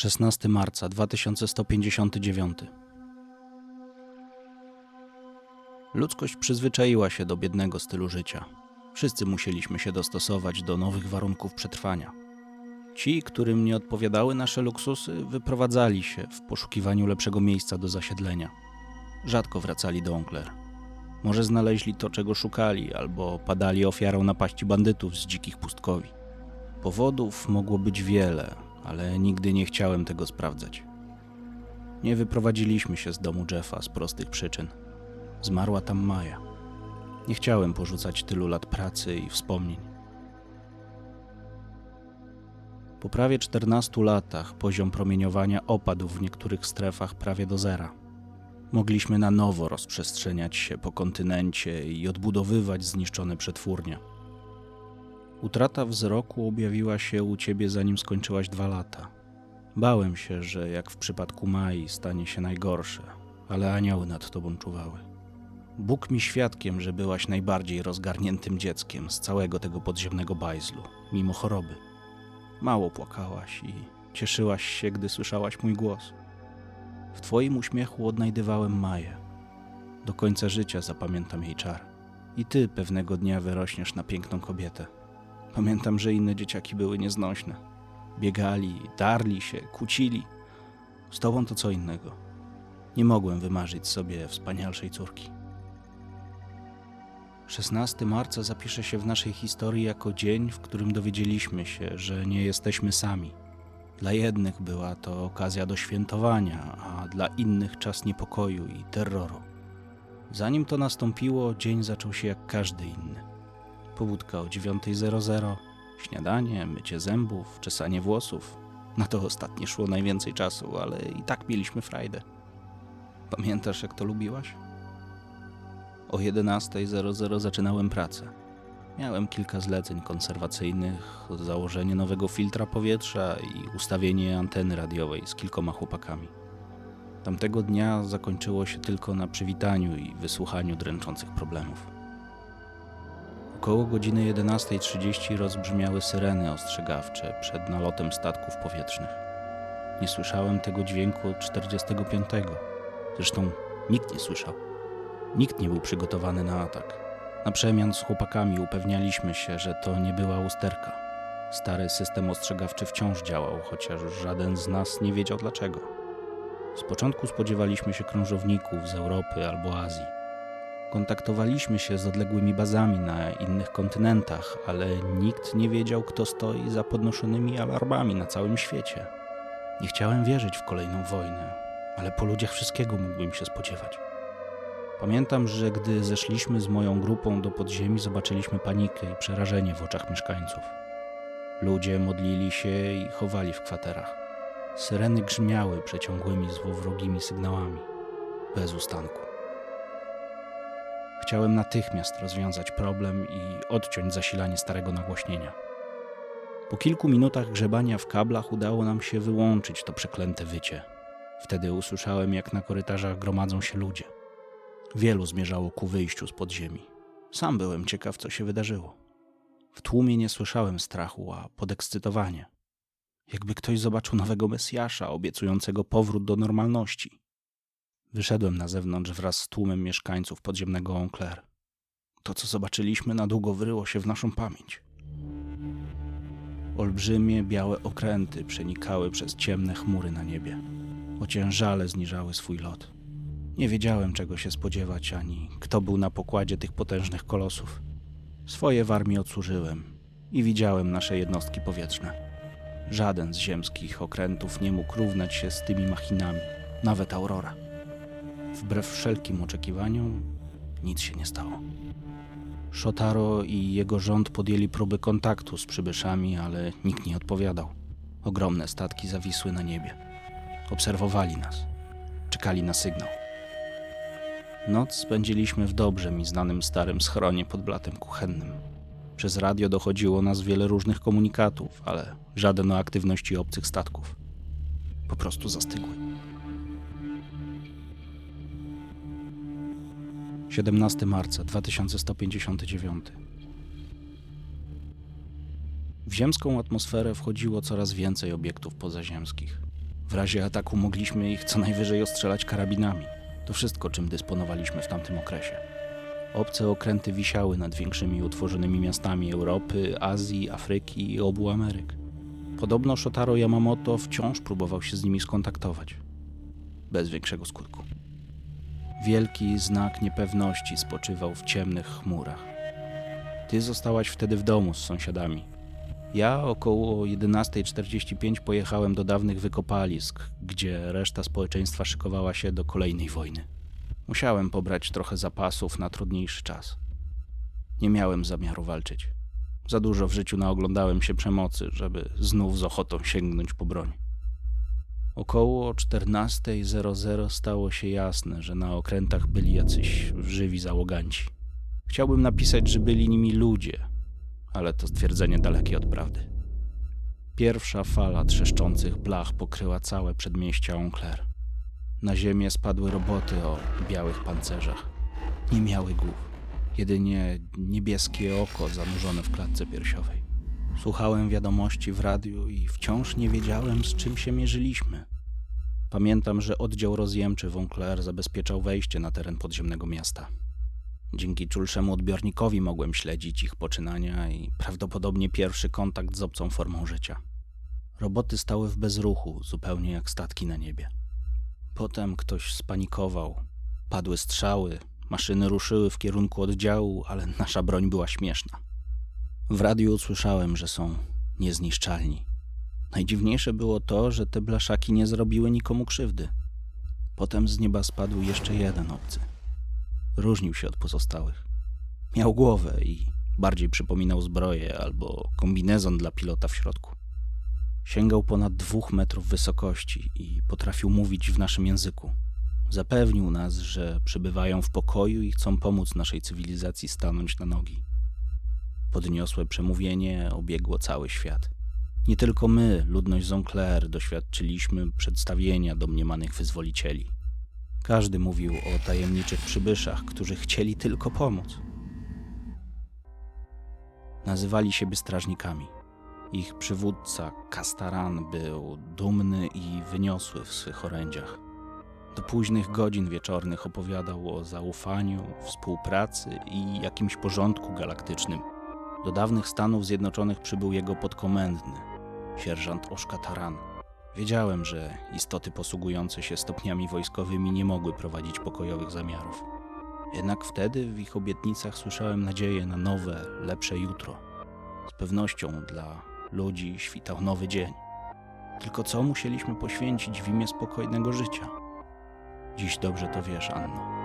16 marca 2159. Ludzkość przyzwyczaiła się do biednego stylu życia. Wszyscy musieliśmy się dostosować do nowych warunków przetrwania. Ci, którym nie odpowiadały nasze luksusy, wyprowadzali się w poszukiwaniu lepszego miejsca do zasiedlenia. Rzadko wracali do Onkler. Może znaleźli to, czego szukali, albo padali ofiarą napaści bandytów z dzikich pustkowi. Powodów mogło być wiele, ale nigdy nie chciałem tego sprawdzać. Nie wyprowadziliśmy się z domu Jeffa z prostych przyczyn. Zmarła tam Maja. Nie chciałem porzucać tylu lat pracy i wspomnień. Po prawie 14 latach poziom promieniowania opadł w niektórych strefach prawie do zera. Mogliśmy na nowo rozprzestrzeniać się po kontynencie i odbudowywać zniszczone przetwórnie. Utrata wzroku objawiła się u ciebie zanim skończyłaś dwa lata. Bałem się, że jak w przypadku Mai stanie się najgorsze, ale anioły nad tobą czuwały. Bóg mi świadkiem, że byłaś najbardziej rozgarniętym dzieckiem z całego tego podziemnego bajzlu, mimo choroby. Mało płakałaś i cieszyłaś się, gdy słyszałaś mój głos. W twoim uśmiechu odnajdywałem Maję. Do końca życia zapamiętam jej czar. I ty pewnego dnia wyrośniesz na piękną kobietę. Pamiętam, że inne dzieciaki były nieznośne. Biegali, darli się, kłócili. Z tobą to co innego. Nie mogłem wymarzyć sobie wspanialszej córki. 16 marca zapisze się w naszej historii jako dzień, w którym dowiedzieliśmy się, że nie jesteśmy sami. Dla jednych była to okazja do świętowania, a dla innych czas niepokoju i terroru. Zanim to nastąpiło, dzień zaczął się jak każdy inny. Pobudka o 9.00, śniadanie, mycie zębów, czesanie włosów. Na to ostatnie szło najwięcej czasu, ale i tak mieliśmy frajdę. Pamiętasz, jak to lubiłaś? O 11.00 zaczynałem pracę. Miałem kilka zleceń konserwacyjnych, założenie nowego filtra powietrza i ustawienie anteny radiowej z kilkoma chłopakami. Tamtego dnia zakończyło się tylko na przywitaniu i wysłuchaniu dręczących problemów. Około godziny 11.30 rozbrzmiały syreny ostrzegawcze przed nalotem statków powietrznych. Nie słyszałem tego dźwięku od 45. Zresztą nikt nie słyszał. Nikt nie był przygotowany na atak. Na przemian z chłopakami upewnialiśmy się, że to nie była usterka. Stary system ostrzegawczy wciąż działał, chociaż żaden z nas nie wiedział dlaczego. Z początku spodziewaliśmy się krążowników z Europy albo Azji. Kontaktowaliśmy się z odległymi bazami na innych kontynentach, ale nikt nie wiedział, kto stoi za podnoszonymi alarmami na całym świecie. Nie chciałem wierzyć w kolejną wojnę, ale po ludziach wszystkiego mógłbym się spodziewać. Pamiętam, że gdy zeszliśmy z moją grupą do podziemi, zobaczyliśmy panikę i przerażenie w oczach mieszkańców. Ludzie modlili się i chowali w kwaterach. Syreny grzmiały przeciągłymi, złowrogimi sygnałami, bez ustanku. Chciałem natychmiast rozwiązać problem i odciąć zasilanie starego nagłośnienia. Po kilku minutach grzebania w kablach udało nam się wyłączyć to przeklęte wycie. Wtedy usłyszałem, jak na korytarzach gromadzą się ludzie. Wielu zmierzało ku wyjściu z podziemi. Sam byłem ciekaw, co się wydarzyło. W tłumie nie słyszałem strachu, a podekscytowanie. Jakby ktoś zobaczył nowego Mesjasza, obiecującego powrót do normalności. Wyszedłem na zewnątrz wraz z tłumem mieszkańców podziemnego Enclair. To, co zobaczyliśmy, na długo wryło się w naszą pamięć. Olbrzymie, białe okręty przenikały przez ciemne chmury na niebie. Ociężale zniżały swój lot. Nie wiedziałem, czego się spodziewać, ani kto był na pokładzie tych potężnych kolosów. Swoje w armii odsłużyłem i widziałem nasze jednostki powietrzne. Żaden z ziemskich okrętów nie mógł równać się z tymi machinami, nawet Aurora. Wbrew wszelkim oczekiwaniom, nic się nie stało. Shotaro i jego rząd podjęli próby kontaktu z przybyszami, ale nikt nie odpowiadał. Ogromne statki zawisły na niebie. Obserwowali nas. Czekali na sygnał. Noc spędziliśmy w dobrze mi znanym starym schronie pod blatem kuchennym. Przez radio dochodziło nas wiele różnych komunikatów, ale żaden o aktywności obcych statków. Po prostu zastygły. 17 marca 2159 W ziemską atmosferę wchodziło coraz więcej obiektów pozaziemskich. W razie ataku mogliśmy ich co najwyżej ostrzelać karabinami. To wszystko, czym dysponowaliśmy w tamtym okresie. Obce okręty wisiały nad większymi utworzonymi miastami Europy, Azji, Afryki i obu Ameryk. Podobno Shotaro Yamamoto wciąż próbował się z nimi skontaktować. Bez większego skutku. Wielki znak niepewności spoczywał w ciemnych chmurach. Ty zostałaś wtedy w domu z sąsiadami. Ja około 11.45 pojechałem do dawnych wykopalisk, gdzie reszta społeczeństwa szykowała się do kolejnej wojny. Musiałem pobrać trochę zapasów na trudniejszy czas. Nie miałem zamiaru walczyć. Za dużo w życiu naoglądałem się przemocy, żeby znów z ochotą sięgnąć po broń. Około 14.00 stało się jasne, że na okrętach byli jacyś żywi załoganci. Chciałbym napisać, że byli nimi ludzie, ale to stwierdzenie dalekie od prawdy. Pierwsza fala trzeszczących blach pokryła całe przedmieścia Enclair. Na ziemię spadły roboty o białych pancerzach. Nie miały głów, jedynie niebieskie oko zanurzone w klatce piersiowej. Słuchałem wiadomości w radiu i wciąż nie wiedziałem, z czym się mierzyliśmy. Pamiętam, że oddział rozjemczy w Enclair zabezpieczał wejście na teren podziemnego miasta. Dzięki czulszemu odbiornikowi mogłem śledzić ich poczynania i prawdopodobnie pierwszy kontakt z obcą formą życia. Roboty stały w bezruchu, zupełnie jak statki na niebie. Potem ktoś spanikował. Padły strzały, maszyny ruszyły w kierunku oddziału, ale nasza broń była śmieszna. W radiu usłyszałem, że są niezniszczalni. Najdziwniejsze było to, że te blaszaki nie zrobiły nikomu krzywdy. Potem z nieba spadł jeszcze jeden obcy. Różnił się od pozostałych. Miał głowę i bardziej przypominał zbroję albo kombinezon dla pilota w środku. Sięgał ponad dwóch metrów wysokości i potrafił mówić w naszym języku. Zapewnił nas, że przybywają w pokoju i chcą pomóc naszej cywilizacji stanąć na nogi. Podniosłe przemówienie obiegło cały świat. Nie tylko my, ludność Zonclair, doświadczyliśmy przedstawienia domniemanych wyzwolicieli. Każdy mówił o tajemniczych przybyszach, którzy chcieli tylko pomóc. Nazywali siebie strażnikami. Ich przywódca, Kastaran, był dumny i wyniosły w swych orędziach. Do późnych godzin wieczornych opowiadał o zaufaniu, współpracy i jakimś porządku galaktycznym. Do dawnych Stanów Zjednoczonych przybył jego podkomendny, sierżant Oszka Taran. Wiedziałem, że istoty posługujące się stopniami wojskowymi nie mogły prowadzić pokojowych zamiarów. Jednak wtedy w ich obietnicach słyszałem nadzieję na nowe, lepsze jutro. Z pewnością dla ludzi świtał nowy dzień. Tylko co musieliśmy poświęcić w imię spokojnego życia? Dziś dobrze to wiesz, Anno.